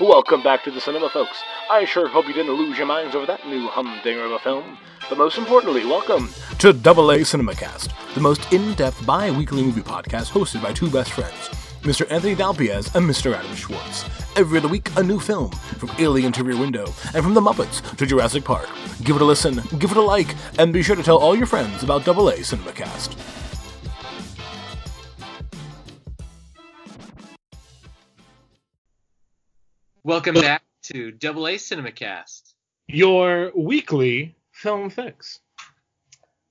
Welcome back to the cinema, folks. I sure hope you didn't lose your minds over that new humdinger of a film. But most importantly, welcome to Double A CinemaCast, the most in-depth bi-weekly movie podcast hosted by two best friends, Mr. Anthony Dalpiez and Mr. Adam Schwartz. Every other week, a new film, from Alien to Rear Window, and from The Muppets to Jurassic Park. Give it a listen, give it a like, and be sure to tell all your friends about Double A CinemaCast. Welcome back to Double A CinemaCast. your weekly film fix.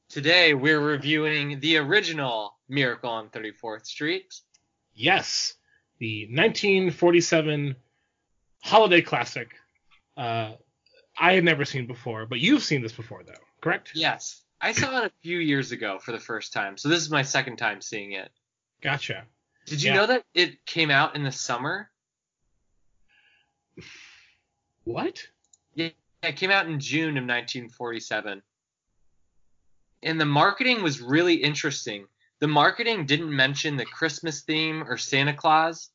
Today we're reviewing the original Miracle on 34th Street. Yes, the 1947 holiday classic. Uh, I had never seen before, but you've seen this before, though, correct? Yes, I saw it a few years ago for the first time, so this is my second time seeing it. Gotcha. Did you Yeah. know that it came out in the summer? What? Yeah, it came out in June of 1947. And the marketing was really interesting. The marketing didn't mention the Christmas theme or Santa Claus.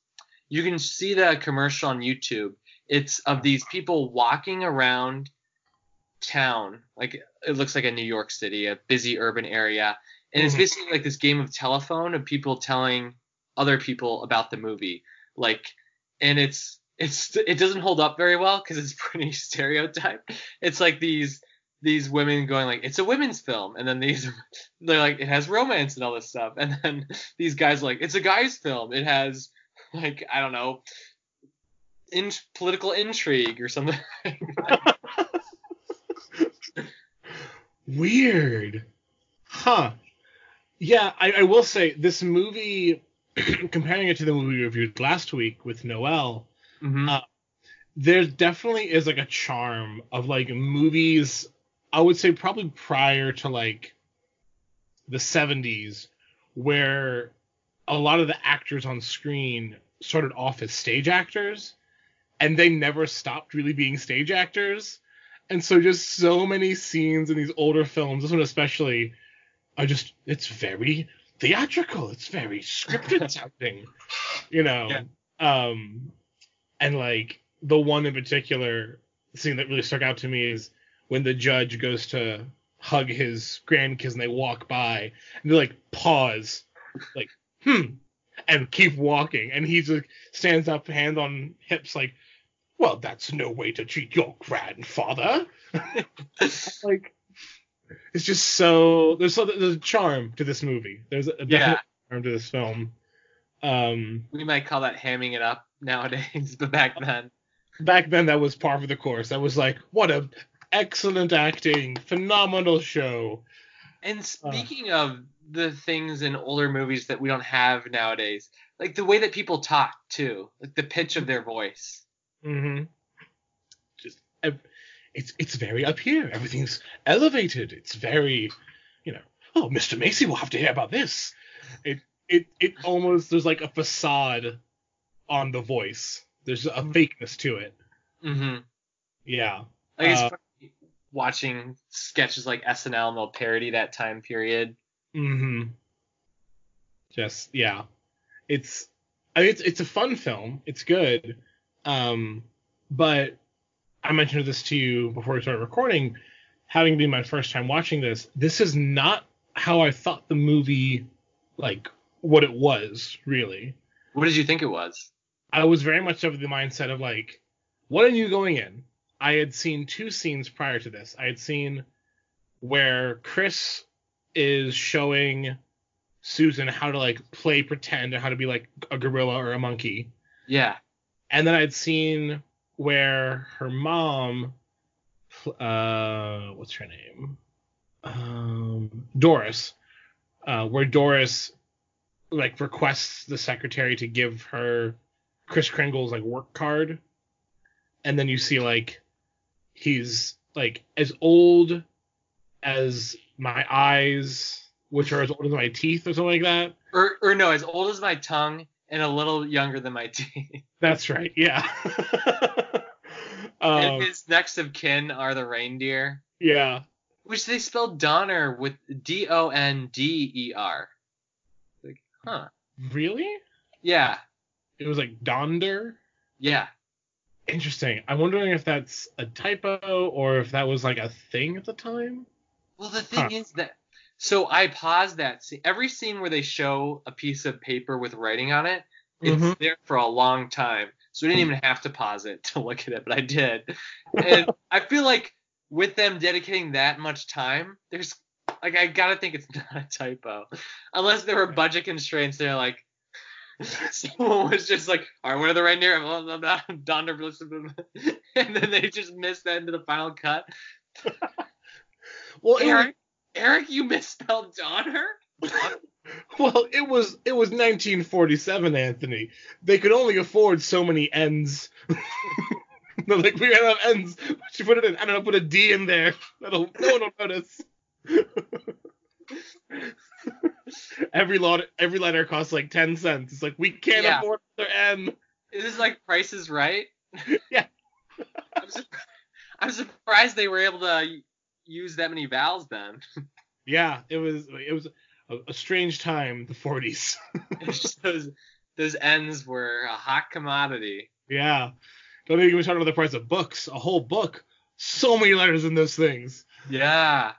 You can see the commercial on YouTube. It's of these people walking around town. Like it looks like a New York City, a busy urban area. And it's Mhm. basically like this game of telephone of people telling other people about the movie. Like and it's it's it doesn't hold up very well because it's pretty stereotyped. It's like these these women going like it's a women's film, and then these they're like it has romance and all this stuff, and then these guys like it's a guy's film. It has like I don't know, in political intrigue or something. Weird. Huh. Yeah, I, I will say this movie, comparing it to the movie we reviewed last week with Noel, Mhm. Uh, there definitely is like a charm of like movies i would say probably prior to like the 70s where a lot of the actors on screen started off as stage actors and they never stopped really being stage actors. And so just so many scenes in these older films this one especially are just it's very theatrical. It's very scripted sounding you know? Um and like the one in particular scene that really stuck out to me is when the judge goes to hug his grandkids and they walk by and they like pause like hmm and keep walking. And he just stands up hand on hips like well that's no way to treat your grandfather. Like it's just so there's so there's a charm to this movie. There's a definite Yeah. charm to this film um we might call that hamming it up nowadays, but back then. back then that was par for the course. That was like, what a excellent acting, phenomenal show. And speaking of the things in older movies that we don't have nowadays, like the way that people talk too, like the pitch of their voice. Mm-hmm. Just it's it's very up here. Everything's elevated. It's very, you know. Oh, Mr. Macy will have to hear about this. It it it almost there's like a facade on the voice. There's a fakeness to it. Mm-hmm. Yeah. Like it's Uh, watching sketches like SNL and they'll parody that time period. Mm-hmm. Just yeah, it's I mean, it's it's a fun film. It's good, um, but I mentioned this to you before we started recording. Having been my first time watching this, this is not how I thought the movie, like what it was really. What did you think it was? I was very much of the mindset of like, what are you going in? I had seen two scenes prior to this. I had seen where Chris is showing Susan how to like play pretend and how to be like a gorilla or a monkey. Yeah. And then I'd seen where her mom, uh, what's her name? Um, Doris, uh, where Doris like requests the secretary to give her Chris Kringle's like work card, and then you see like he's like as old as my eyes, which are as old as my teeth or something like that. Or or no, as old as my tongue and a little younger than my teeth. That's right. Yeah. and um, his next of kin are the reindeer, yeah. which they spelled Donner with D O N D E R. Huh? Really? Yeah, It was like Donder. yeah. Interesting. I'm wondering if that's a typo or if that was like a thing at the time. Well, the thing huh. is that so I paused that scene. Every scene where they show a piece of paper with writing on it, it's mm-hmm. there for a long time. So I didn't even have to pause it to look at it, but I did. And I feel like with them dedicating that much time, there's like I gotta think it's not a typo, unless there were budget constraints. They're like, someone was just like, all right, what are the right near? Donner, and then they just missed that into the final cut. well, Eric, Eric, you misspelled Donner. well, it was it was 1947, Anthony. They could only afford so many ends. They're like, we ran out of ends. You put it in. I don't know. Put a D in there. That'll no one will notice. every lot, every letter costs like ten cents. It's like we can't yeah. afford another N. Is this like Price is Right? yeah. I'm, su- I'm surprised they were able to use that many vowels then. yeah, it was it was a, a strange time, the 40s. those those ends were a hot commodity. Yeah. Don't even talk about the price of books. A whole book. So many letters in those things. Yeah.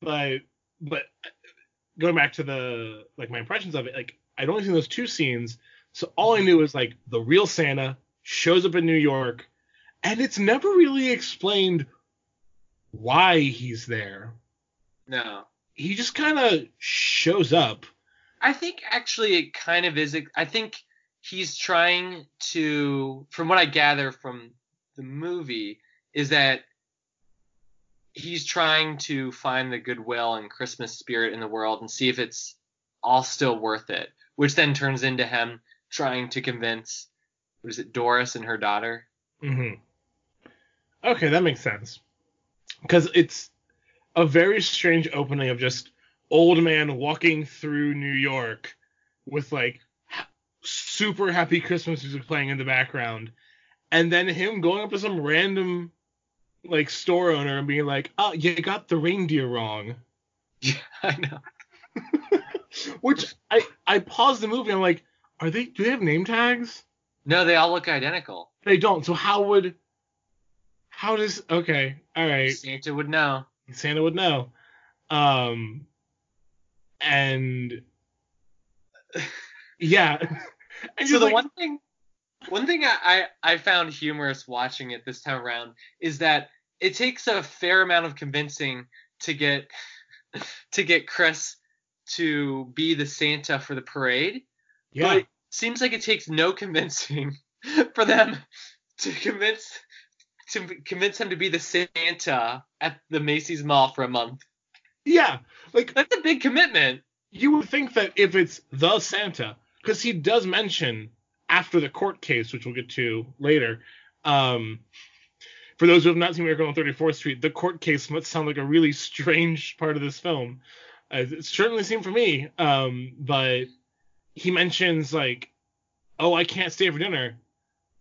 But but going back to the like my impressions of it, like I'd only seen those two scenes, so all I knew was like the real Santa shows up in New York, and it's never really explained why he's there. No. He just kind of shows up. I think actually it kind of is. I think he's trying to, from what I gather from the movie, is that he's trying to find the goodwill and Christmas spirit in the world and see if it's all still worth it, which then turns into him trying to convince, what is it, Doris and her daughter? Mm-hmm. Okay, that makes sense. Because it's a very strange opening of just old man walking through New York with like super happy Christmas music playing in the background, and then him going up to some random like store owner and being like, "Oh, you got the reindeer wrong." Yeah, I know. Which I I paused the movie. I'm like, are they? Do they have name tags? No, they all look identical. They don't. So how would? How does? Okay, all right. Santa would know. Santa would know. Um. And. Yeah. And so the like, one thing one thing I, I, I found humorous watching it this time around is that it takes a fair amount of convincing to get to get Chris to be the Santa for the parade. Yeah. But it seems like it takes no convincing for them to convince to convince him to be the Santa at the Macy's Mall for a month. Yeah, like that's a big commitment. You would think that if it's the Santa, because he does mention after the court case, which we'll get to later. Um, for those who have not seen Miracle on 34th Street, the court case must sound like a really strange part of this film. Uh, it certainly seemed for me. Um, but he mentions like, "Oh, I can't stay for dinner.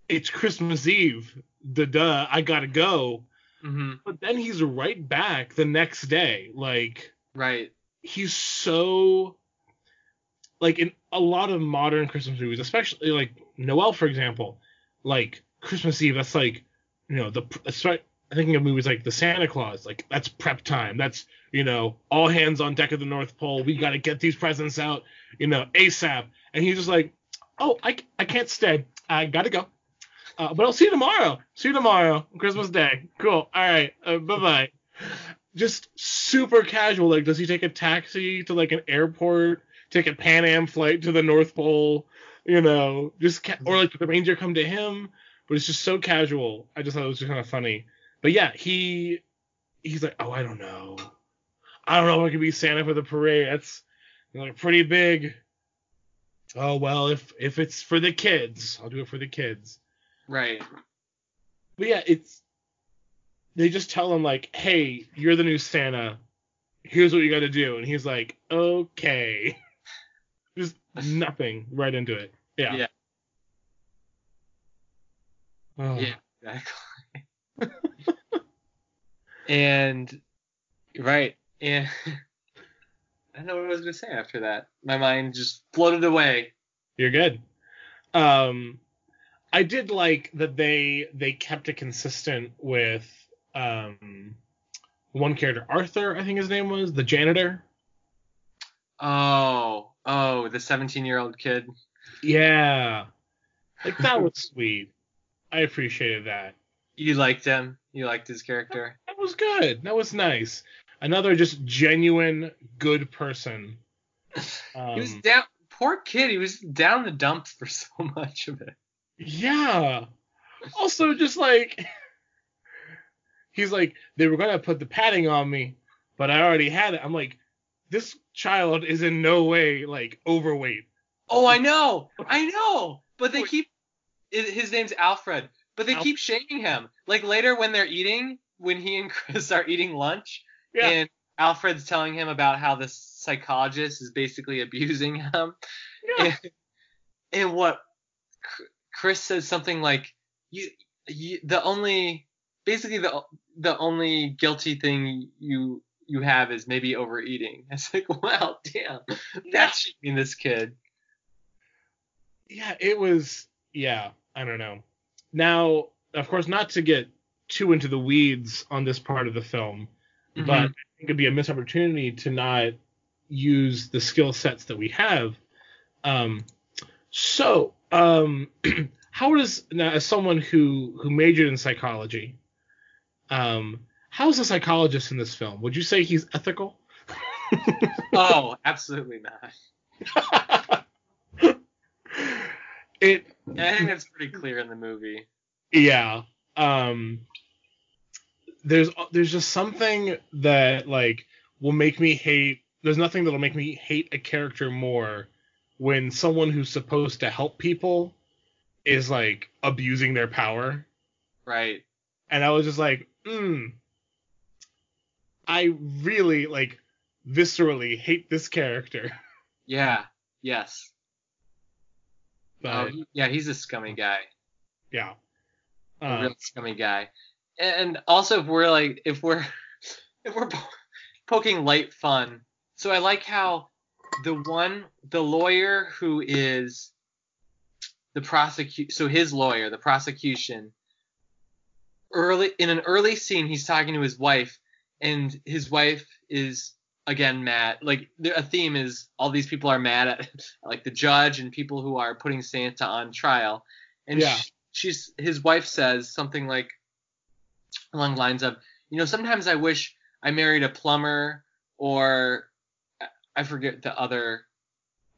It's Christmas Eve. The duh, I gotta go." Mm-hmm. But then he's right back the next day. Like, right. He's so like in a lot of modern Christmas movies, especially like Noel, for example, like Christmas Eve, that's like, you know, the I'm thinking of movies like The Santa Claus, like that's prep time. That's you know, all hands on deck of the North Pole. We got to get these presents out, you know, ASAP. And he's just like, oh, I, I can't stay. I gotta go. Uh, but I'll see you tomorrow. See you tomorrow, Christmas Day. Cool. All right. Uh, bye bye. Just super casual. Like, does he take a taxi to like an airport? take a Pan Am flight to the North Pole, you know, just ca- or like the ranger come to him, but it's just so casual. I just thought it was just kind of funny. But yeah, he he's like, oh, I don't know, I don't know if I could be Santa for the parade. That's like pretty big. Oh well, if if it's for the kids, I'll do it for the kids. Right. But yeah, it's they just tell him like, hey, you're the new Santa. Here's what you got to do, and he's like, okay. Just nothing right into it. Yeah. Yeah. Oh. Yeah, exactly. and right, and I don't know what I was gonna say after that. My mind just floated away. You're good. Um, I did like that they they kept it consistent with um one character Arthur, I think his name was the janitor. Oh, oh, the 17 year old kid. Yeah, like that was sweet. I appreciated that. You liked him. You liked his character. That was good. That was nice. Another just genuine good person. Um, he was down. Poor kid. He was down the dumps for so much of it. Yeah. Also, just like he's like, they were gonna put the padding on me, but I already had it. I'm like, this child is in no way like overweight. Oh, I know, I know. But they keep his name's Alfred, but they keep shaming him. Like later when they're eating, when he and Chris are eating lunch, Yeah. and Alfred's telling him about how the psychologist is basically abusing him. Yeah. And, and what Chris says something like, "You, you, the only, basically the the only guilty thing you you have is maybe overeating." It's like, wow, damn, that's shaming this kid. yeah, it was yeah, I don't know. Now, of course, not to get too into the weeds on this part of the film, but I think it'd be a missed opportunity to not use the skill sets that we have. Um, so, um, how does now as someone who who majored in psychology, um, how's a psychologist in this film? Would you say he's ethical? oh, absolutely not. it And I think that's pretty clear in the movie. yeah um there's there's just something that like will make me hate there's nothing that'll make me hate a character more when someone who's supposed to help people is like abusing their power Right. and i was just like mm i really like viscerally hate this character Yeah. Yes. But Oh, yeah, he's a scummy guy. yeah a um, real scummy guy. And also, if we're like, if we're, if we're po- poking light fun, so I like how the one, the lawyer who is the prosecute, so his lawyer, the prosecution, early in an early scene, he's talking to his wife, and his wife is again Matt, Like the- a theme is all these people are mad at like the judge and people who are putting Santa on trial, and Yeah. sh- she's his wife says something like along the lines of, you know, sometimes I wish I married a plumber or I- forget the other.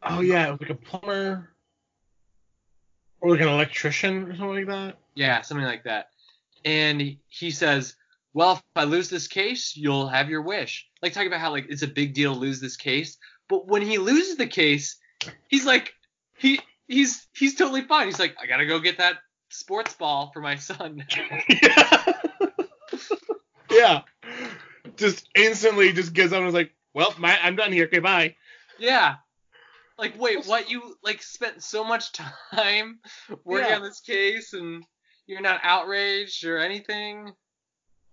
oh yeah it was like a plumber or like an electrician or something like that Yeah, something like that. And he says, "Well, if I lose this case, you'll have your wish." Like talking about how like it's a big deal to lose this case, but when he loses the case, he's like, he he's he's totally fine. He's like, "I gotta go get that sports ball for my son." yeah. yeah. Just instantly just gives up and is like, well, my, I'm done here. Okay, bye. yeah. Like, wait, what? You like spent so much time working Yeah. on this case, and you're not outraged or anything?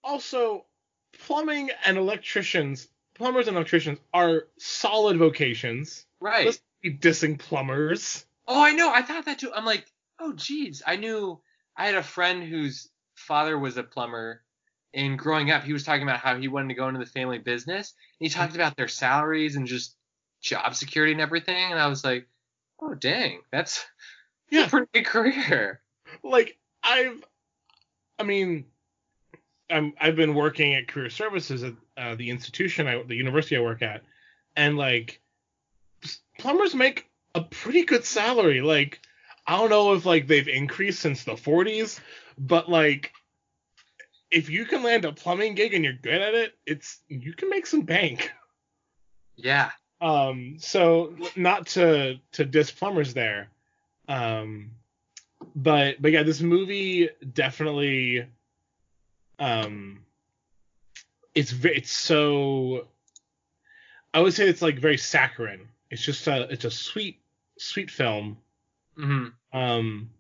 Also, plumbing and electricians, plumbers and electricians are solid vocations. Right. Let's be dissing plumbers. Oh, I know. I thought that too. I'm like, oh, geez. I knew. I had a friend whose father was a plumber, and growing up, he was talking about how he wanted to go into the family business. And he talked about their salaries and just job security and everything. And I was like, oh, dang, that's, that's Yeah. a pretty good career. Like, I've, I mean, I'm, I've been working at career services at uh, the institution, I, the university I work at, and like, plumbers make a pretty good salary. Like, I don't know if like they've increased since the 40s, but like, if you can land a plumbing gig and you're good at it, it's you can make some bank. Yeah. Um, so not to to diss plumbers there, um, but but yeah, this movie definitely, um, it's ve- it's so. I would say it's like very saccharine. It's just a it's a sweet sweet film. hmm Um,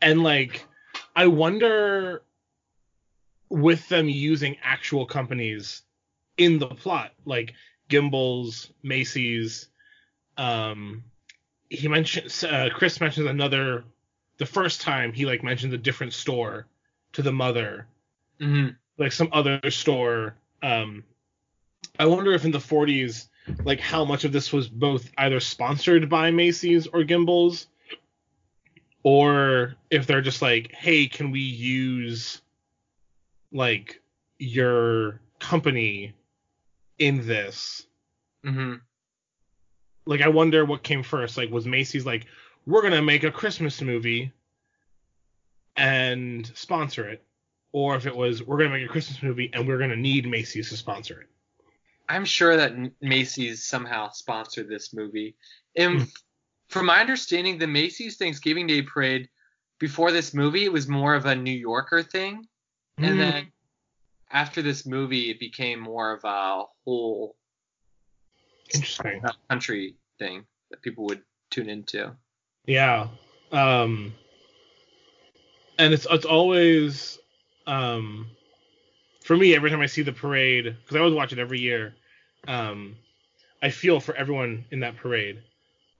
and like, I wonder with them using actual companies in the plot, like Gimbels, Macy's. Um, he mentions uh, Chris mentions another the first time he like mentions a different store to the mother, hmm like some other store. Um, I wonder if in the 40s, like how much of this was both either sponsored by Macy's or Gimbels, or if they're just like, hey, can we use like your company in this? Mm-hmm. Like, I wonder what came first. Like, was Macy's like, we're gonna make a Christmas movie and sponsor it, or if it was, we're gonna make a Christmas movie and we're gonna need Macy's to sponsor it. I'm sure that Macy's somehow sponsored this movie. And Hmm. from my understanding, the Macy's Thanksgiving Day Parade before this movie it was more of a New Yorker thing, and Hmm. then after this movie, it became more of a whole Interesting. country thing that people would tune into. Yeah. Um and it's it's always um for me every time I see the parade because I always watch it every year um I feel for everyone in that parade.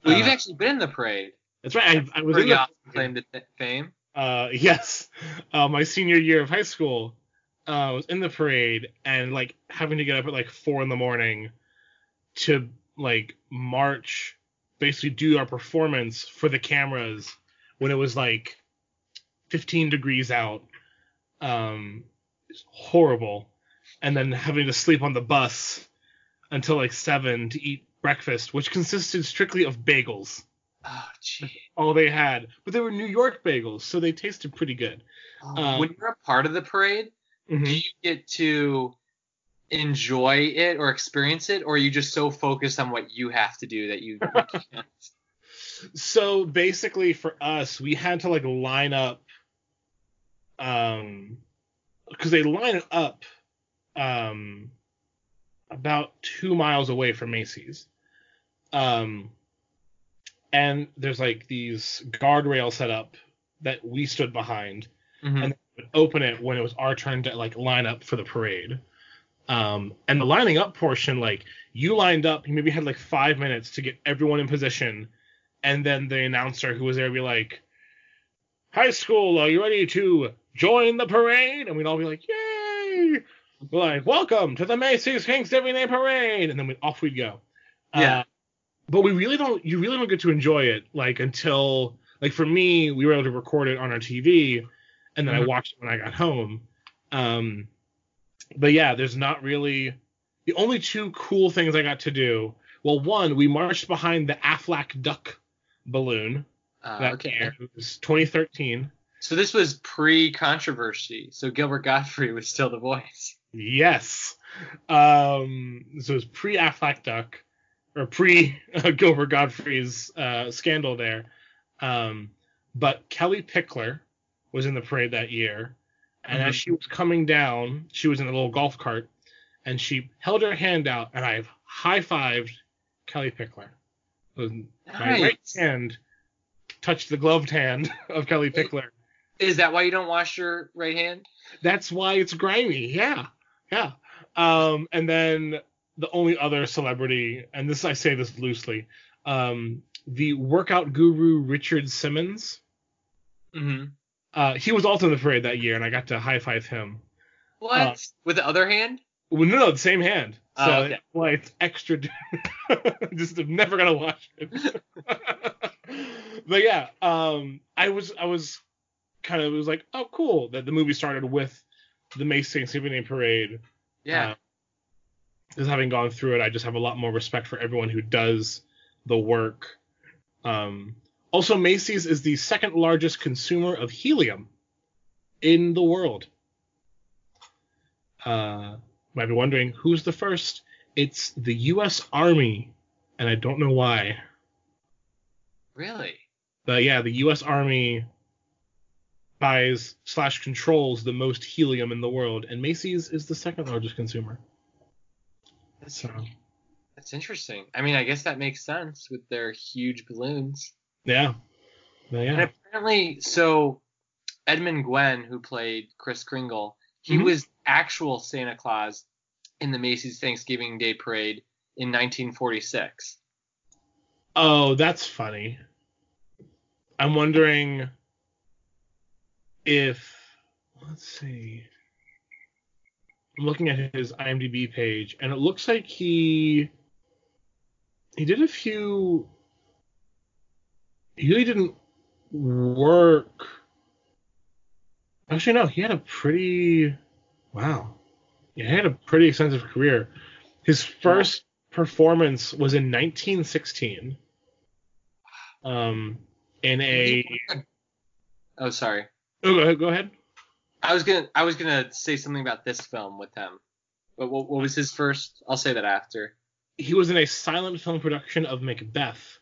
Well, you've Uh, actually been in the parade. That's right. I, I was in the claim to th- fame? uh yes uh, my senior year of high school uh, I was in the parade and like having to get up at like four in the morning to like march basically do our performance for the cameras when it was like 15 degrees out um horrible and then having to sleep on the bus until like seven to eat breakfast which consisted strictly of bagels Oh, gee. all they had. But they were New York bagels, so they tasted pretty good. Um, when you're a part of the parade, do you get to enjoy it or experience it, or are you just so focused on what you have to do that you, you can't? So basically, for us, we had to like line up, um, because they line it up, um, about two miles away from Macy's, um, and there's like these guardrails set up that we stood behind, Mhm. and would open it when it was our turn to like line up for the parade. Um, and the lining up portion, like you lined up, you maybe had like five minutes to get everyone in position, and then the announcer who was there would be like, "High school, are you ready to join the parade?" And we'd all be like, "Yay!" We're like, "Welcome to the Macy's Thanksgiving Day Parade," and then we, off we'd go. Yeah. Uh, but we really don't. You really don't get to enjoy it like until like for me, we were able to record it on our TV, and then I Mhm. watched it when I got home. Um, but yeah, there's not really the only two cool things I got to do. Well, one, we marched behind the Aflac duck balloon Uh, that okay. year. It was 2013. So this was pre-controversy. So Gilbert Gottfried was still the voice. Yes. Um, so it was pre Aflac duck or pre uh, Gilbert Gottfried's uh, scandal there. Um, but Kellie Pickler was in the parade that year, and as Mhm. she was coming down, she was in a little golf cart, and she held her hand out, and I high fived Kellie Pickler. Was- My right hand touched the gloved hand of Kellie Pickler. Is that why you don't wash your right hand? That's why it's grimy. Yeah, yeah. Um, and then the only other celebrity, and this I say this loosely, um, the workout guru Richard Simmons. Mm-hmm. Uh, he was also in the parade that year, and I got to high five him. What? Uh, With the other hand? Well, no, no, the same hand. So Oh, okay. it's extra. Just I'm never gonna watch it. but yeah, um, I was I was kind of it was like, oh, cool that the movie started with the Macy's Thanksgiving Parade. Yeah. Because having gone through it, I just have a lot more respect for everyone who does the work. Um, also, Macy's is the second largest consumer of helium in the world. Uh, might be wondering who's the first. It's the U.S. Army, and I don't know why. really? But yeah, the U.S. Army buys slash controls the most helium in the world, and Macy's is the second largest consumer. That's, So that's interesting. I mean, I guess that makes sense with their huge balloons. yeah, but And apparently, so Edmund Gwenn, who played Chris Kringle, he Mhm. was actual Santa Claus in the Macy's Thanksgiving Day Parade in 1946. Oh, that's funny. I'm wondering if let's see. I'm looking at his IMDb page, and it looks like he he did a few. He really didn't work. Actually, no. He had a pretty wow. Yeah, he had a pretty extensive career. His first performance was in 1916. Um, in a. Oh, sorry. Oh, go ahead. Go ahead. I was gonna I was gonna say something about this film with him. But what, what was his first? I'll say that after. He was in a silent film production of Macbeth,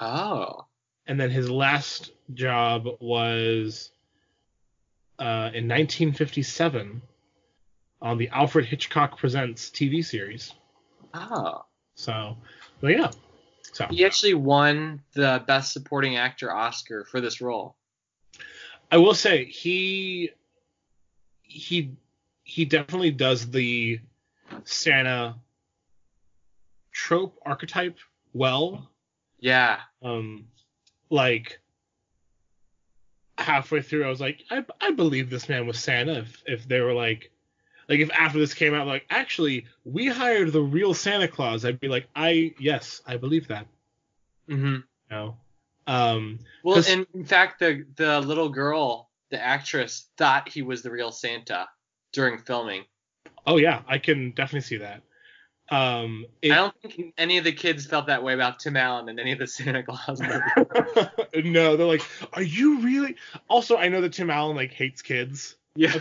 Oh. and then his last job was uh, in 1957 on the Alfred Hitchcock Presents TV series. Oh. So, but yeah. So He actually won the Best Supporting Actor Oscar for this role. I will say he he he definitely does the Santa trope archetype well. Yeah. Um, like halfway through, I was like, I I believe this man was Santa. If if they were like, like if after this came out, like actually we hired the real Santa Claus, I'd be like, I yes, I believe that. Hmm You know? Um, Well, and in fact, the the little girl, the actress, thought he was the real Santa during filming. oh yeah, I can definitely see that. Um, it- I don't think any of the kids felt that way about Tim Allen in any of the Santa Claus movies. no, they're like, are you really? Also, I know that Tim Allen like hates kids, yeah.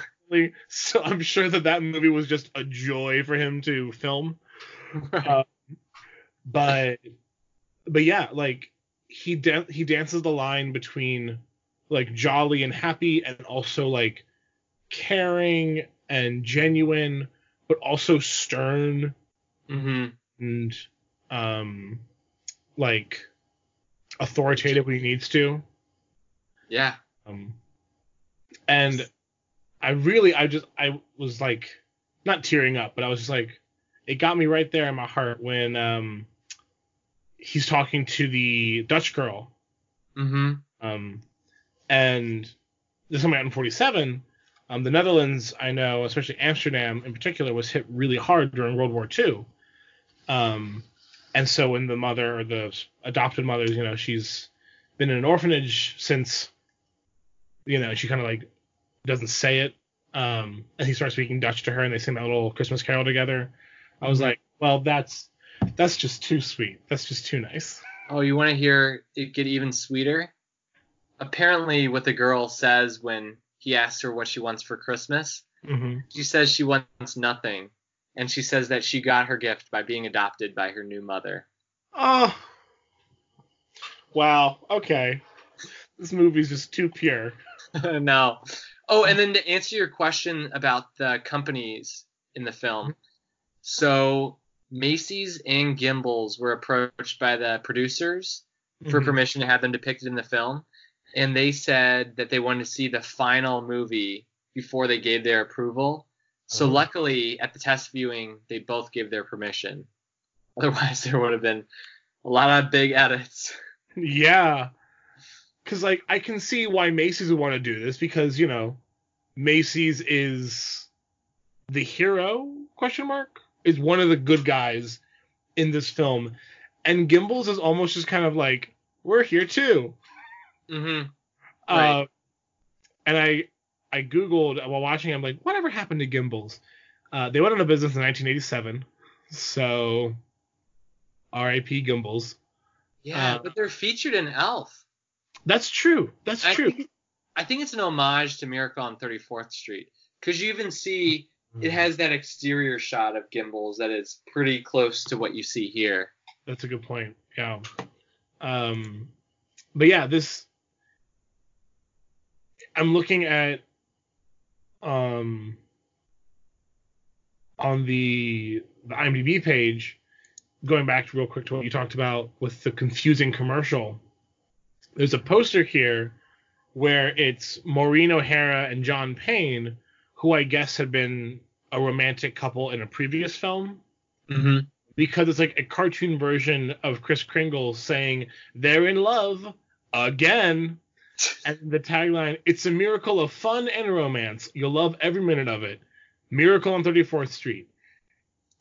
so I'm sure that that movie was just a joy for him to film. Uh, but, but yeah, like he dan- he dances the line between like jolly and happy, and also like caring and genuine, but also stern hmm and um like authoritative when he needs to. Yeah. Um, and I really, I just, I was like, not tearing up, but I was just like, it got me right there in my heart when um, he's talking to the Dutch girl. hmm Um, and this is coming out in 47. Um, the Netherlands, I know, especially Amsterdam in particular, was hit really hard during World War II. Um, and so when the mother or the adopted mother, you know, she's been in an orphanage since, you know, she kind of like doesn't say it. Um, and he starts speaking Dutch to her, and they sing that little Christmas carol together. I was Mhm. like, well, that's that's just too sweet. That's just too nice. Oh, you want to hear it get even sweeter? Apparently, what the girl says when he asks her what she wants for Christmas, hmm she says she wants nothing, and she says that she got her gift by being adopted by her new mother. Oh. Wow. Okay. This movie's just too pure. no. Oh, and then to answer your question about the companies in the film, so Macy's and Gimbels were approached by the producers for Mhm. permission to have them depicted in the film, and they said that they wanted to see the final movie before they gave their approval. So Oh. luckily, at the test viewing, they both gave their permission. Otherwise, there would have been a lot of big edits. Yeah. Cause like I can see why Macy's would want to do this because you know Macy's is the hero question mark is one of the good guys in this film, and Gimbels is almost just kind of like we're here too. Mm-hmm. Uh, Right. and I I googled while watching. I'm like, whatever happened to Gimbels? Uh, they went out of business in 1987, so R.I.P. Gimbels. Yeah, Uh, but they're featured in Elf. That's true. That's I true. think, I think it's an homage to Miracle on 34th Street because you even see it has that exterior shot of Gimbels that is pretty close to what you see here. That's a good point. Yeah. Um, but yeah, this. I'm looking at um on the the IMDb page, going back real quick to what you talked about with the confusing commercial. There's a poster here where it's Maureen O'Hara and John Payne, who I guess had been a romantic couple in a previous film Mm-hmm. because it's like a cartoon version of Chris Kringle saying they're in love again. and the tagline, it's a miracle of fun and romance. You'll love every minute of it. Miracle on 34th Street.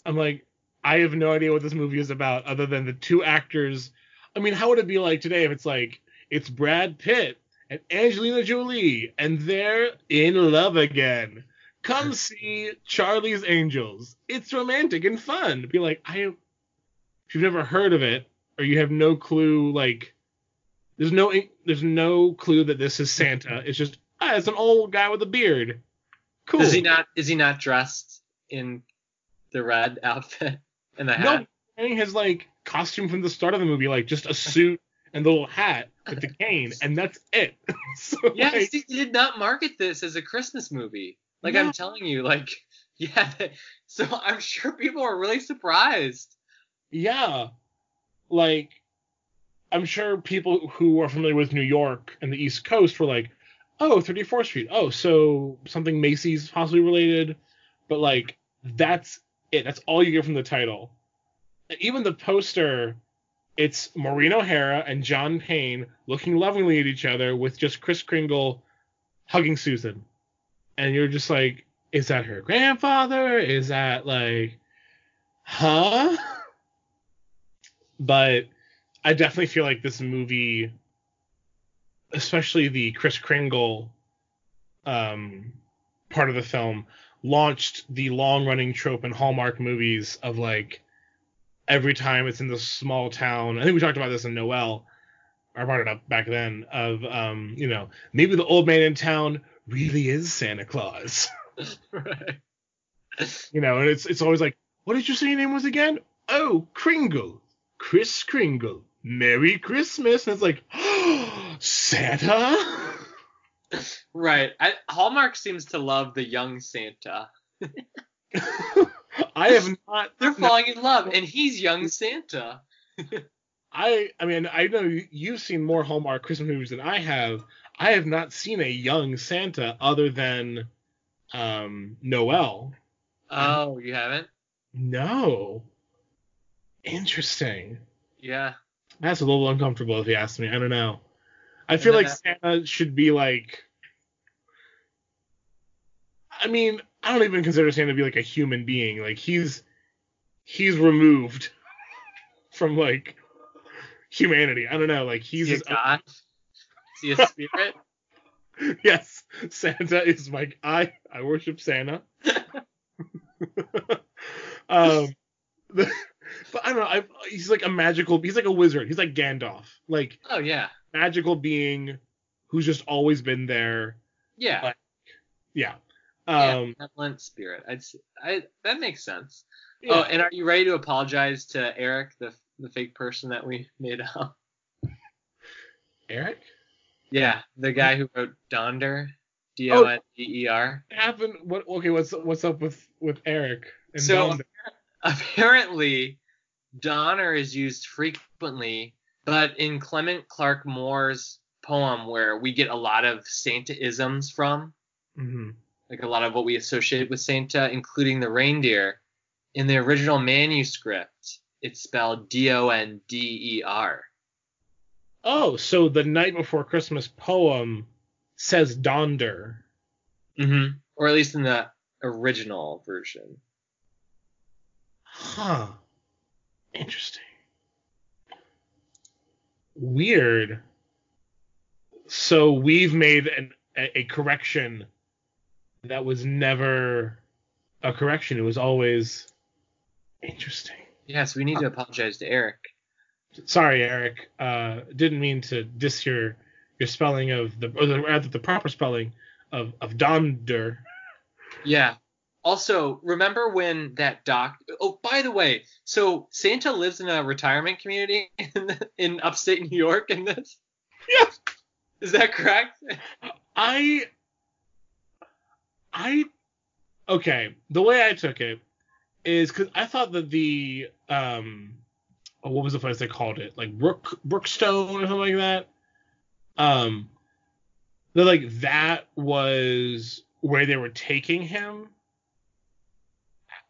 I'm like, I have no idea what this movie is about other than the two actors. I mean, how would it be like today if it's like, it's Brad Pitt and Angelina Jolie and they're in love again? Come see Charlie's Angels. It's romantic and fun. Be like, I if you've never heard of it or you have no clue, like, there's no there's no clue that this is Santa. It's just ah, it's an old guy with a beard. Cool. Is he not? Is he not dressed in the red outfit and the hat? No, wearing his like costume from the start of the movie, like just a suit and the little hat with the cane, and that's it. so, Yeah, like, they did not market this as a Christmas movie. Like No. I'm telling you, like yeah. So I'm sure people are really surprised. yeah, like I'm sure people who are familiar with New York and the East Coast were like, oh, 34th Street. Oh, so something Macy's possibly related, but like that's it. That's all you get from the title. Even the poster, it's Maureen O'Hara and John Payne looking lovingly at each other with just Chris Kringle hugging Susan. And you're just like, is that her grandfather? Is that like, huh? But I definitely feel like this movie, especially the Chris Kringle um, part of the film, launched the long running trope in Hallmark movies of like every time it's in this small town. I think we talked about this in Noel. I brought it up back then of um, you know, maybe the old man in town really is Santa Claus. right. you know, and it's it's always like, what did you say your name was again? Oh, Kringle. Chris Kringle. Merry Christmas. And it's like, Santa? Right. I, Hallmark seems to love the young Santa. I have not They're falling in love, and he's young Santa. I I mean I know you've seen more Hallmark Christmas movies than I have. I have not seen a young Santa other than um Noel. Oh, you haven't? No. Interesting. Yeah. That's a little uncomfortable if you ask me. I don't know. I feel like Santa should be like. I mean, I don't even consider Santa to be like a human being. Like he's he's removed from like humanity. I don't know. Like he's a his god? Is he a spirit? yes, Santa is my I I worship Santa. um, the- but I don't know. I, he's like a magical. He's like a wizard. He's like Gandalf, like oh yeah. magical being who's just always been there. Yeah. Like, Yeah. yeah. Um. benevolent spirit. I'd I that makes sense. yeah. Oh, and are you ready to apologize to Eric, the the fake person that we made up? Eric. Yeah, the guy who wrote Donder, D O N D E R. Oh. O N D R. What happened? What? Okay. What's what's up with with Eric? And So- Donda? Apparently, Donner is used frequently, but in Clement Clarke Moore's poem, where we get a lot of Santa-isms from, Mhm. like a lot of what we associate with Santa, including the reindeer, in the original manuscript, it's spelled D O N D E R. Oh, so the night before Christmas poem says Donder. Mm-hmm. Or at least in the original version. Huh. Interesting. Weird. So we've made an, a, a correction that was never a correction. It was always interesting. Yes, we need to apologize to Eric. Sorry, Eric. Uh, didn't mean to diss your your spelling of the or the, rather the proper spelling of of Donder. Yeah. Also, remember when that doc? Oh, by the way, so Santa lives in a retirement community in, in upstate New York. In this, Yes. is that correct? I I okay. The way I took it is because I thought that the um oh, what was the place they called it like Brook Brookstone or something like that. Um, that like that was where they were taking him,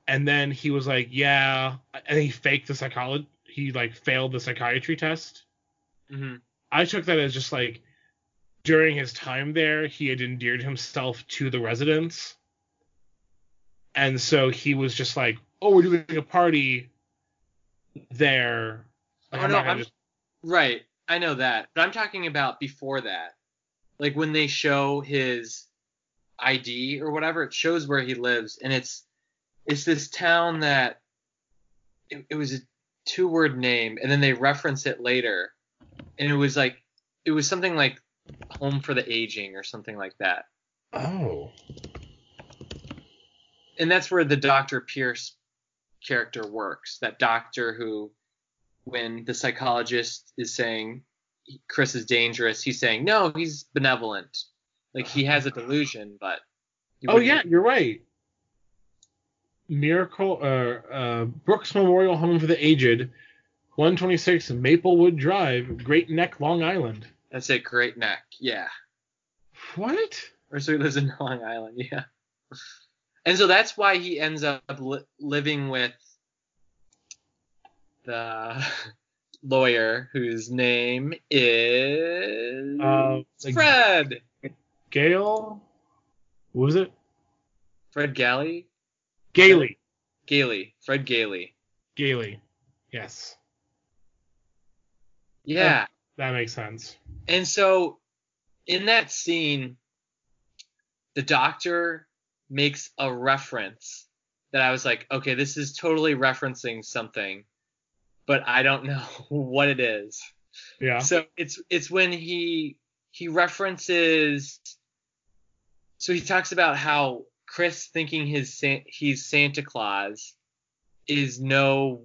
and then he was like, yeah, and he faked the psychology. He like failed the psychiatry test. hmm I took that as just like during his time there, he had endeared himself to the residents. And so he was just like, "Oh, we're doing a party there." Like, Oh, I'm no, not gonna I'm- just- Right. I know that. But I'm talking about before that. Like when they show his ID or whatever, it shows where he lives and it's it's this town that it, it was a two word name and then they reference it later. And it was like it was something like home for the aging or something like that. Oh. and that's where the Dr. Pierce character works. That doctor who, when the psychologist is saying Chris is dangerous, he's saying no, he's benevolent. Like he has a delusion, but. Oh yeah, you're right. Miracle uh, uh Brooks Memorial Home for the Aged, 126 Maplewood Drive, Great Neck, Long Island. That's a great neck. Yeah. What? Or so he lives in Long Island. Yeah. And so that's why he ends up li- living with the lawyer whose name is Uh, like Fred. Gail? What was it? Fred Galley? Gailey. Gailey. Fred Gailey. Gailey. Yes. Yeah. That makes sense. And so in that scene, the doctor makes a reference that I was like, okay, this is totally referencing something, but I don't know what it is. Yeah. So it's it's when he he references so he talks about how Chris thinking his he's Santa Claus is no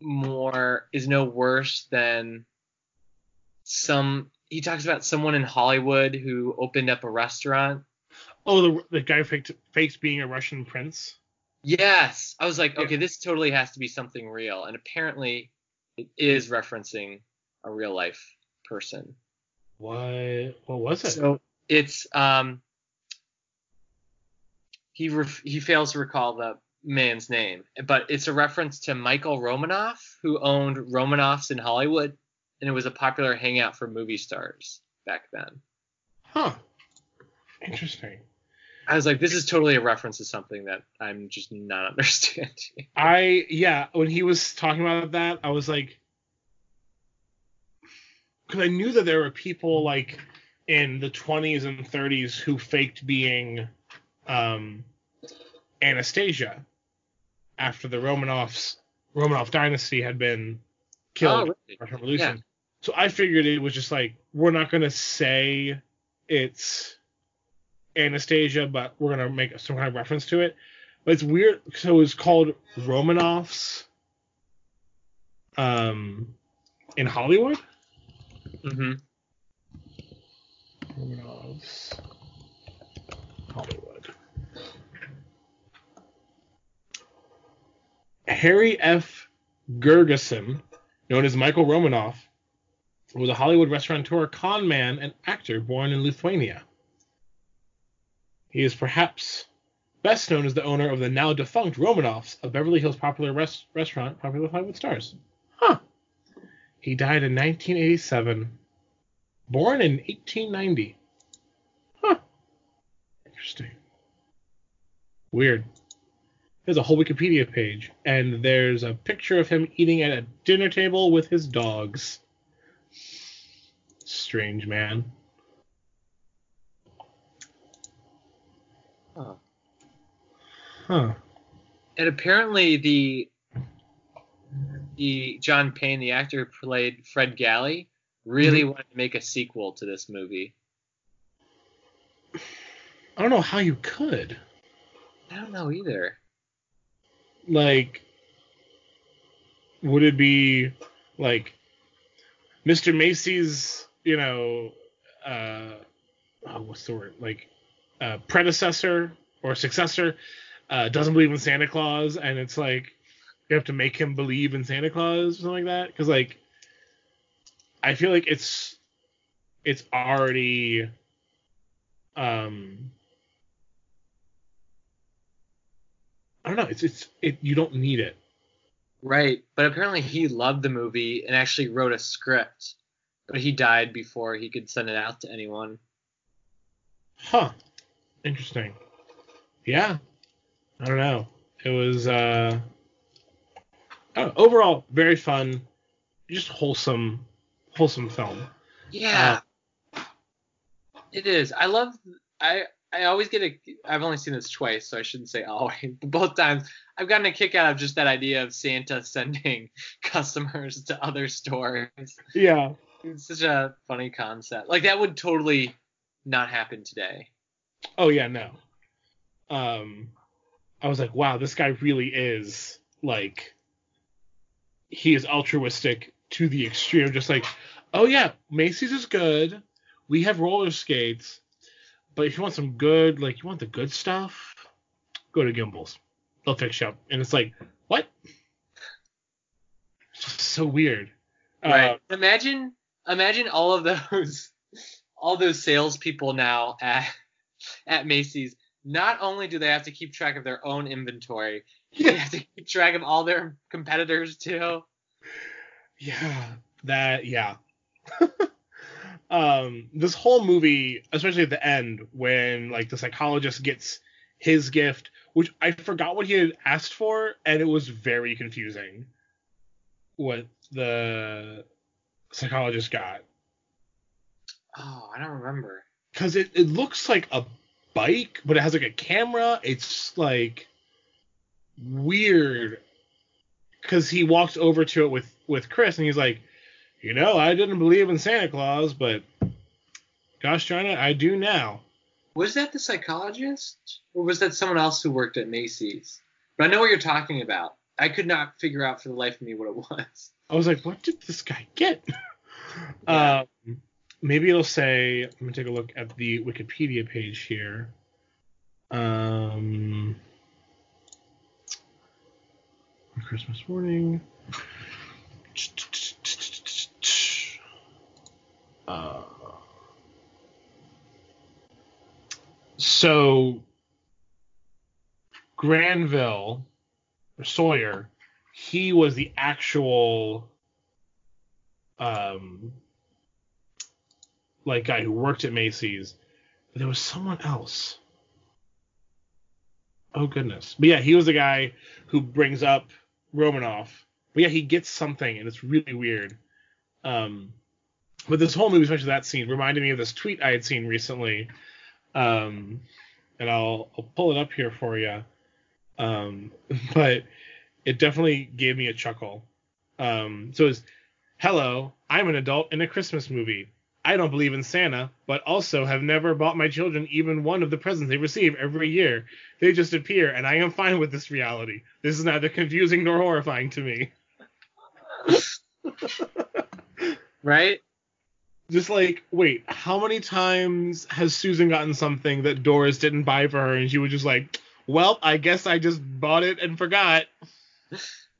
more is no worse than some he talks about someone in Hollywood who opened up a restaurant. Oh, the the guy faked faked being a Russian prince. Yes, I was like, Yeah. okay, this totally has to be something real, and apparently it is referencing a real life person. What? What was it? So it's um he ref- he fails to recall the man's name, but it's a reference to Michael Romanoff, who owned Romanoffs in Hollywood, and it was a popular hangout for movie stars back then. huh. Interesting. I was like, this is totally a reference to something that I'm just not understanding. I yeah, when he was talking about that, I was like, because I knew that there were people like in the 20s and 30s who faked being um, Anastasia after the Romanovs Romanov dynasty had been killed Oh, really? Russian Revolution. So I figured it was just like we're not gonna say it's Anastasia, but we're gonna make some kind of reference to it. But it's weird. So it's called Romanoffs um, in Hollywood. Mm-hmm. Romanoffs Hollywood. Harry F. Gerguson, known as Michael Romanoff, was a Hollywood restaurateur, con man, and actor born in Lithuania. He is perhaps best known as the owner of the now defunct Romanoffs, a Beverly Hills popular res- restaurant popular with Hollywood stars. Huh. He died in 1987, born in 1890. Huh. Interesting. Weird. There's a whole Wikipedia page, and there's a picture of him eating at a dinner table with his dogs. Strange man. Huh. Huh. And apparently the the John Payne, the actor who played Fred Gailey, really wanted to make a sequel to this movie. I don't know how you could. I don't know either. Like, would it be like Mr. Macy's, you know, uh, oh, what's the word? Like, uh, predecessor or successor uh, doesn't believe in Santa Claus, and it's like you have to make him believe in Santa Claus or something like that. Because like, I feel like it's it's already um I don't know. It's it's it. You don't need it. Right, but apparently he loved the movie and actually wrote a script, but he died before he could send it out to anyone. Huh. Interesting. Yeah. I don't know. It was uh know, overall very fun, just wholesome wholesome film. Yeah. it is. I love I I always get a I've only seen this twice, so I shouldn't say always, but both times I've gotten a kick out of just that idea of Santa sending customers to other stores. Yeah. It's such a funny concept. Like that would totally not happen today. Oh yeah, no. Um I was like, wow, this guy really is like he is altruistic to the extreme. Just like, oh yeah, Macy's is good. We have roller skates. But if you want some good, like you want the good stuff, go to Gimbels. They'll fix you up. And it's like, what? It's just so weird. Right. Uh, imagine imagine all of those all those salespeople now at at Macy's. Not only do they have to keep track of their own inventory, they have to keep track of all their competitors too. yeah, that, yeah. um, this whole movie, especially at the end, when like the psychologist gets his gift, which I forgot what he had asked for, and it was very confusing. What the psychologist got. Oh, I don't remember. Because it, it looks like a bike, but it has like a camera. It's like weird. Because he walks over to it with with Chris, and he's like, you know, I didn't believe in Santa Claus, but gosh darn it, I do now. Was that the psychologist? Or was that someone else who worked at Macy's? But I know what you're talking about. I could not figure out for the life of me what it was. I was like, what did this guy get? Yeah. Um, maybe it'll say. Let me take a look at the Wikipedia page here. Um, Christmas morning. Uh, so Granville or Sawyer, he was the actual um like guy who worked at Macy's. But there was someone else. Oh goodness. But yeah, he was the guy who brings up Romanoff. But yeah, he gets something and it's really weird. Um but this whole movie, especially that scene, reminded me of this tweet I had seen recently. Um and I'll I'll pull it up here for you. Um but it definitely gave me a chuckle. Um so it's Hello, I'm an adult in a Christmas movie. I don't believe in Santa, but also have never bought my children even one of the presents they receive every year. They just appear, and I am fine with this reality. This is neither confusing nor horrifying to me. Right? Just like, wait, how many times has Susan gotten something that Doris didn't buy for her, and she was just like, well, I guess I just bought it and forgot.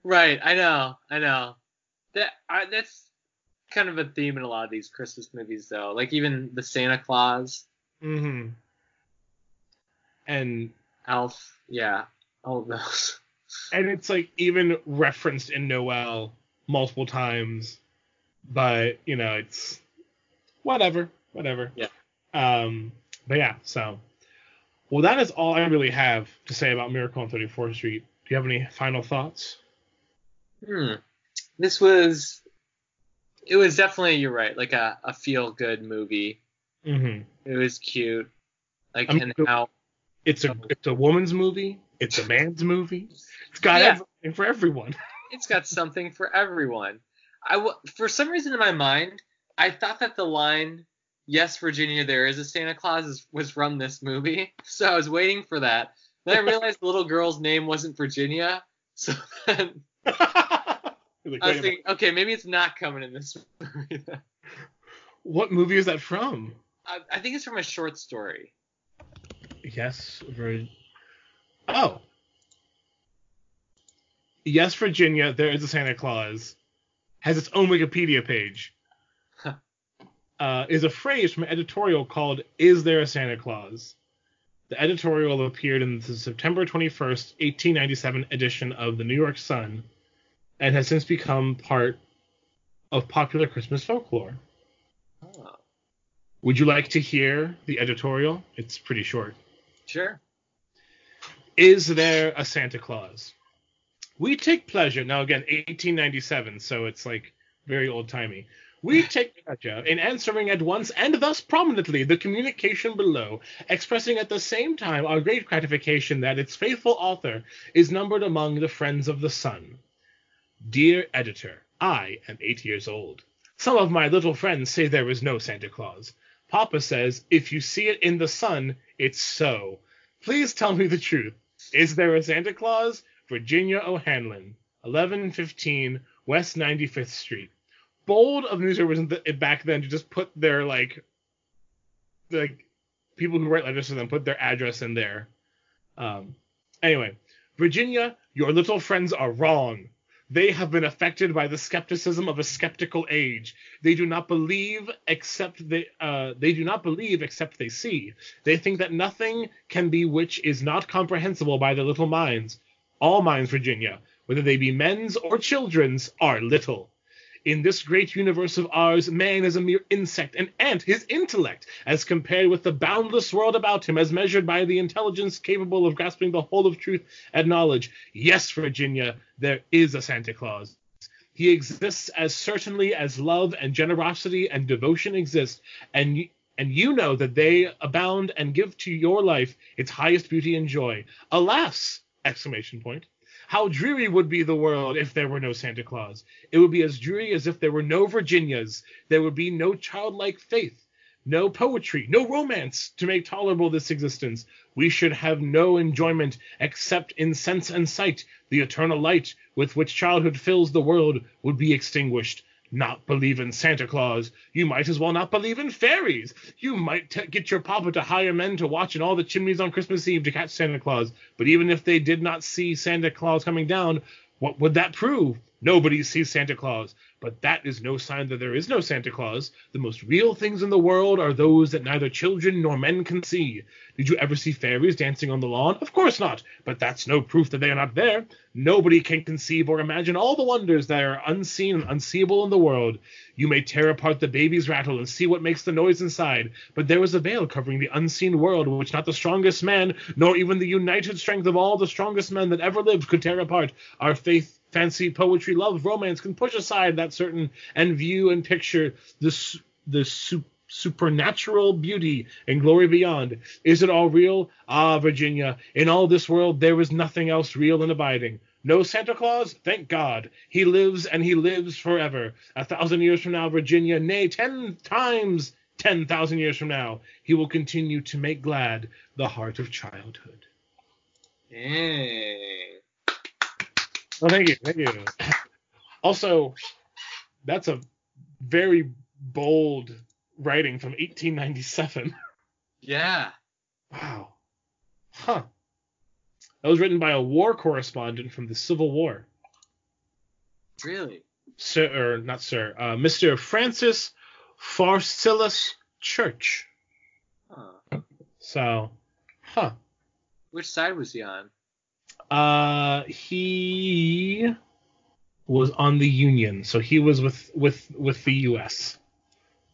Right. I know. I know. That I, that's kind of a theme in a lot of these Christmas movies, though. Like even the Santa Claus, Mm-hmm. And Elf, Yeah, all of those. and it's like even referenced in Noel multiple times, but you know it's whatever, whatever. Yeah. Um, but yeah, so well, that is all I really have to say about Miracle on 34th Street. Do you have any final thoughts? Hmm. This was. It was definitely you're right, like a, a feel good movie. Mm-hmm. It was cute. Like I'm and how It's a it's a woman's movie. It's a man's movie. It's got Yeah. everything for everyone. it's got something for everyone. I w- for some reason in my mind, I thought that the line "Yes, Virginia, there is a Santa Claus" is, was from this movie, so I was waiting for that. Then I realized the little girl's name wasn't Virginia, so then Like, I was minute, okay, maybe it's not coming in this movie. what movie is that from? I, I think it's from a short story. Yes, Vir- Oh. Yes, Virginia, there is a Santa Claus. Has its own Wikipedia page. Huh. Uh, is a phrase from an editorial called "Is There a Santa Claus?" The editorial appeared in the September 21st, 1897 edition of the New York Sun, and has since become part of popular Christmas folklore. Oh. Would you like to hear the editorial? It's pretty short. Sure. Is there a Santa Claus? We take pleasure. Now, again, 1897, so it's like very old timey. We take pleasure in answering at once and thus prominently the communication below, expressing at the same time our great gratification that its faithful author is numbered among the friends of the Sun. Dear editor, I am eight years old. Some of my little friends say there is no Santa Claus. Papa says if you see it in the sun, it's so. Please tell me the truth. Is there a Santa Claus? Virginia O'Hanlon, 1115 West 95th Street. Bold of newspapers back then to just put their like, like people who write letters to them put their address in there. Um, anyway, Virginia, your little friends are wrong. They have been affected by the skepticism of a skeptical age. They do not believe except they uh, they do not believe except they see. They think that nothing can be which is not comprehensible by their little minds. All minds, Virginia, whether they be men's or children's, are little. In this great universe of ours, man is a mere insect, an ant, his intellect, as compared with the boundless world about him, as measured by the intelligence capable of grasping the whole of truth and knowledge. Yes, Virginia, there is a Santa Claus. He exists as certainly as love and generosity and devotion exist, and and you know that they abound and give to your life its highest beauty and joy. Alas! Exclamation point. How dreary would be the world if there were no Santa Claus. It would be as dreary as if there were no Virginias. There would be no childlike faith, no poetry, no romance to make tolerable this existence. We should have no enjoyment except in sense and sight. The eternal light with which childhood fills the world would be extinguished not believe in Santa Claus. You might as well not believe in fairies. You might t- get your papa to hire men to watch in all the chimneys on Christmas Eve to catch Santa Claus. But even if they did not see Santa Claus coming down, what would that prove? Nobody sees Santa Claus. But that is no sign that there is no Santa Claus. The most real things in the world are those that neither children nor men can see. Did you ever see fairies dancing on the lawn? Of course not. But that's no proof that they are not there. Nobody can conceive or imagine all the wonders that are unseen and unseeable in the world. You may tear apart the baby's rattle and see what makes the noise inside, but there is a veil covering the unseen world which not the strongest man, nor even the united strength of all the strongest men that ever lived could tear apart. Our faith fancy, poetry, love, romance can push aside that certain and view and picture the the su- supernatural beauty and glory beyond. Is it all real? Ah, Virginia, in all this world there is nothing else real and abiding. No Santa Claus? Thank God. He lives and he lives forever. A thousand years from now, Virginia, nay, ten times ten thousand years from now, he will continue to make glad the heart of childhood. Hey. Oh, thank you, thank you. Also, that's a very bold writing from 1897. Yeah. Wow. Huh. That was written by a war correspondent from the Civil War. Really? Sir, or not sir, uh, Mr. Francis Pharcellus Church. Huh. So, huh. Which side was he on? Uh, he was on the Union, so he was with with with the U.S.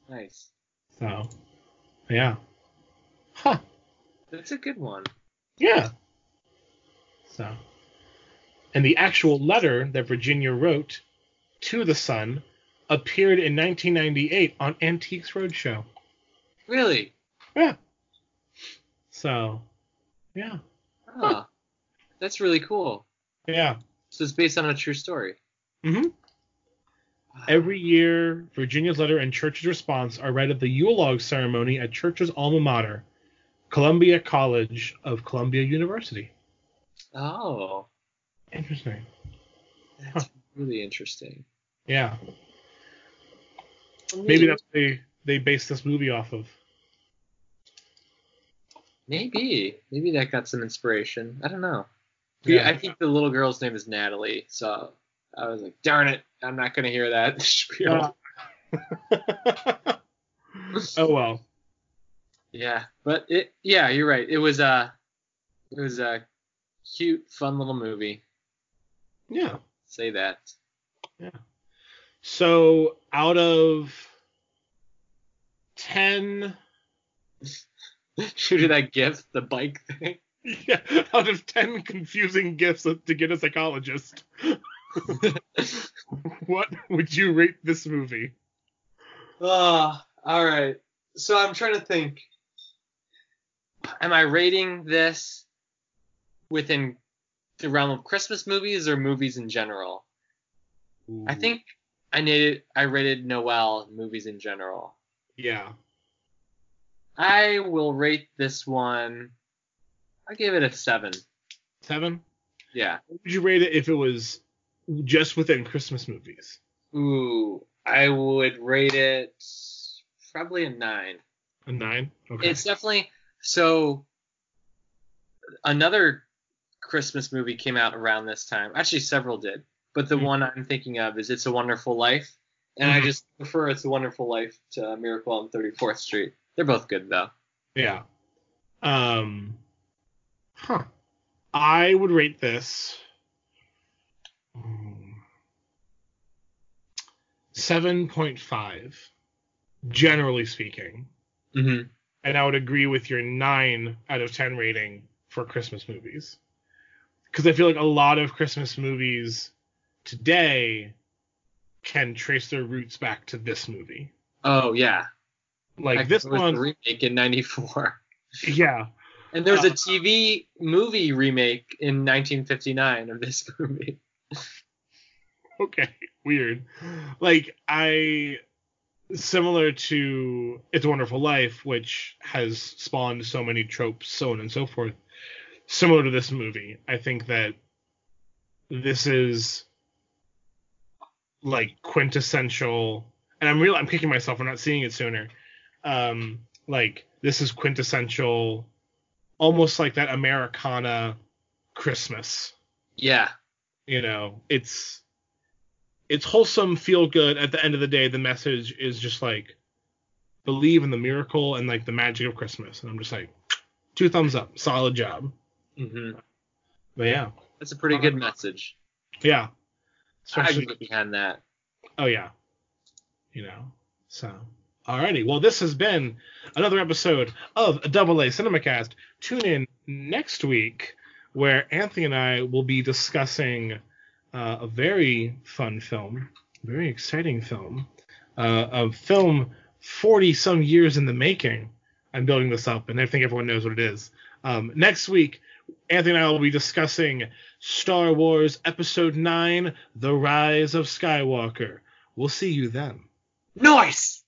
Nice. So, yeah. Huh. That's a good one. Yeah. So, and the actual letter that Virginia wrote to the Sun appeared in 1998 on Antiques Roadshow. Really? Yeah. So, yeah. Huh. That's really cool. Yeah. So it's based on a true story. Mm-hmm. Every year, Virginia's letter and Church's response are read at the Yule log ceremony at Church's alma mater, Columbia College of Columbia University. Oh. Interesting. That's huh. really interesting. Yeah. Maybe that's what they they based this movie off of. Maybe. Maybe that got some inspiration. I don't know. Yeah. I think the little girl's name is Natalie, so I was like, darn it, I'm not gonna hear that spiel. Uh. oh well. Yeah, but it yeah, you're right. It was a it was a cute, fun little movie. Yeah. Say that. Yeah. So out of ten, Shoot you that gift, the bike thing. yeah, out of ten confusing gifts to get a psychologist, what would you rate this movie? Ah, all right. So I'm trying to think. Am I rating this within the realm of Christmas movies or movies in general? I think I needed I rated Noel movies in general. Yeah. I will rate this one. I gave it a seven. Seven. Yeah. What would you rate it if it was just within Christmas movies? Ooh, I would rate it probably a nine. A nine. Okay. It's definitely so. Another Christmas movie came out around this time. Actually, several did, but the Mhm. one I'm thinking of is "It's a Wonderful Life," and I Mhm. just prefer "It's a Wonderful Life" to "Miracle on 34th Street." They're both good though. Yeah. Um. Huh. I would rate this. mm, Seven point five, generally speaking, Mm-hmm. and I would agree with your nine out of ten rating for Christmas movies, because I feel like a lot of Christmas movies today can trace their roots back to this movie. Oh yeah, Like this one, remake in '94, yeah, and there's a Uh, TV movie remake in 1959 of this movie. okay, weird. Like I similar to It's a Wonderful Life, which has spawned so many tropes, so on and so forth. Similar to this movie, I think that this is like quintessential and I'm real I'm kicking myself for not seeing it sooner. Um like this is quintessential almost like that Americana Christmas. Yeah, you know it's it's wholesome feel good. At the end of the day the message is just like believe in the miracle and like the magic of christmas. And i'm just like two thumbs up. Solid job. Hmm but yeah. That's a pretty good message. yeah. I Especially- can get behind that. oh yeah. You know so. Alrighty. Well this has been another episode of a double a cinemacast tune in next week where anthony and i will be discussing uh, a very fun film very exciting film uh, a film 40 some years in the making i'm building this up and i think everyone knows what it is um, next week anthony and i will be discussing star wars episode 9 the rise of skywalker We'll see you then. Nice.